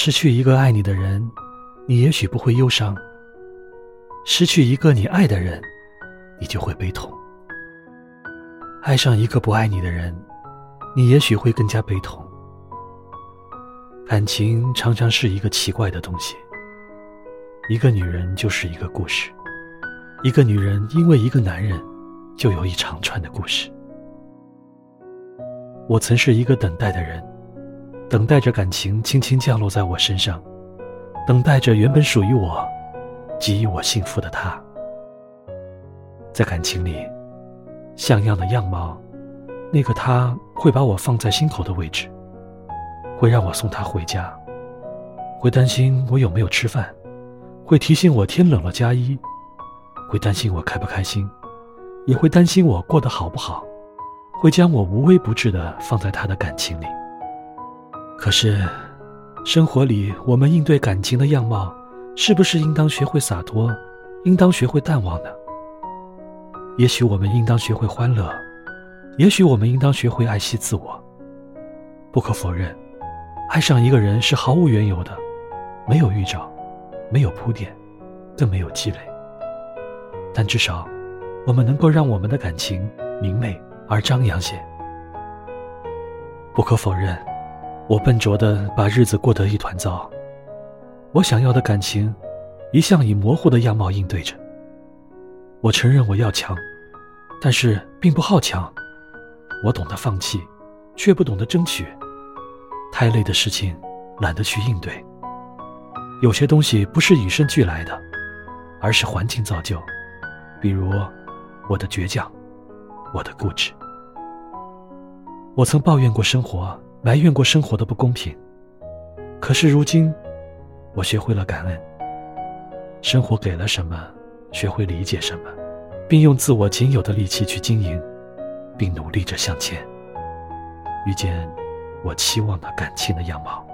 失去一个爱你的人，你也许不会忧伤；失去一个你爱的人，你就会悲痛。爱上一个不爱你的人，你也许会更加悲痛。感情常常是一个奇怪的东西。一个女人就是一个故事，一个女人因为一个男人，就有一长串的故事。我曾是一个等待的人，等待着感情轻轻降落在我身上，等待着原本属于我、给予我幸福的他。在感情里，像样的样貌，那个他会把我放在心口的位置，会让我送他回家，会担心我有没有吃饭。会提醒我天冷了加衣，会担心我开不开心，也会担心我过得好不好，会将我无微不至的放在他的感情里。可是，生活里我们应对感情的样貌，是不是应当学会洒脱，应当学会淡忘呢？也许我们应当学会欢乐，也许我们应当学会爱惜自我。不可否认，爱上一个人是毫无缘由的，没有预兆。没有铺垫，更没有积累。但至少，我们能够让我们的感情明媚而张扬些。不可否认，我笨拙的把日子过得一团糟。我想要的感情，一向以模糊的样貌应对着。我承认我要强，但是并不好强。我懂得放弃，却不懂得争取。太累的事情，懒得去应对。有些东西不是与生俱来的，而是环境造就。比如，我的倔强，我的固执。我曾抱怨过生活，埋怨过生活的不公平。可是如今，我学会了感恩。生活给了什么，学会理解什么，并用自我仅有的力气去经营，并努力着向前，遇见我期望的感情的样貌。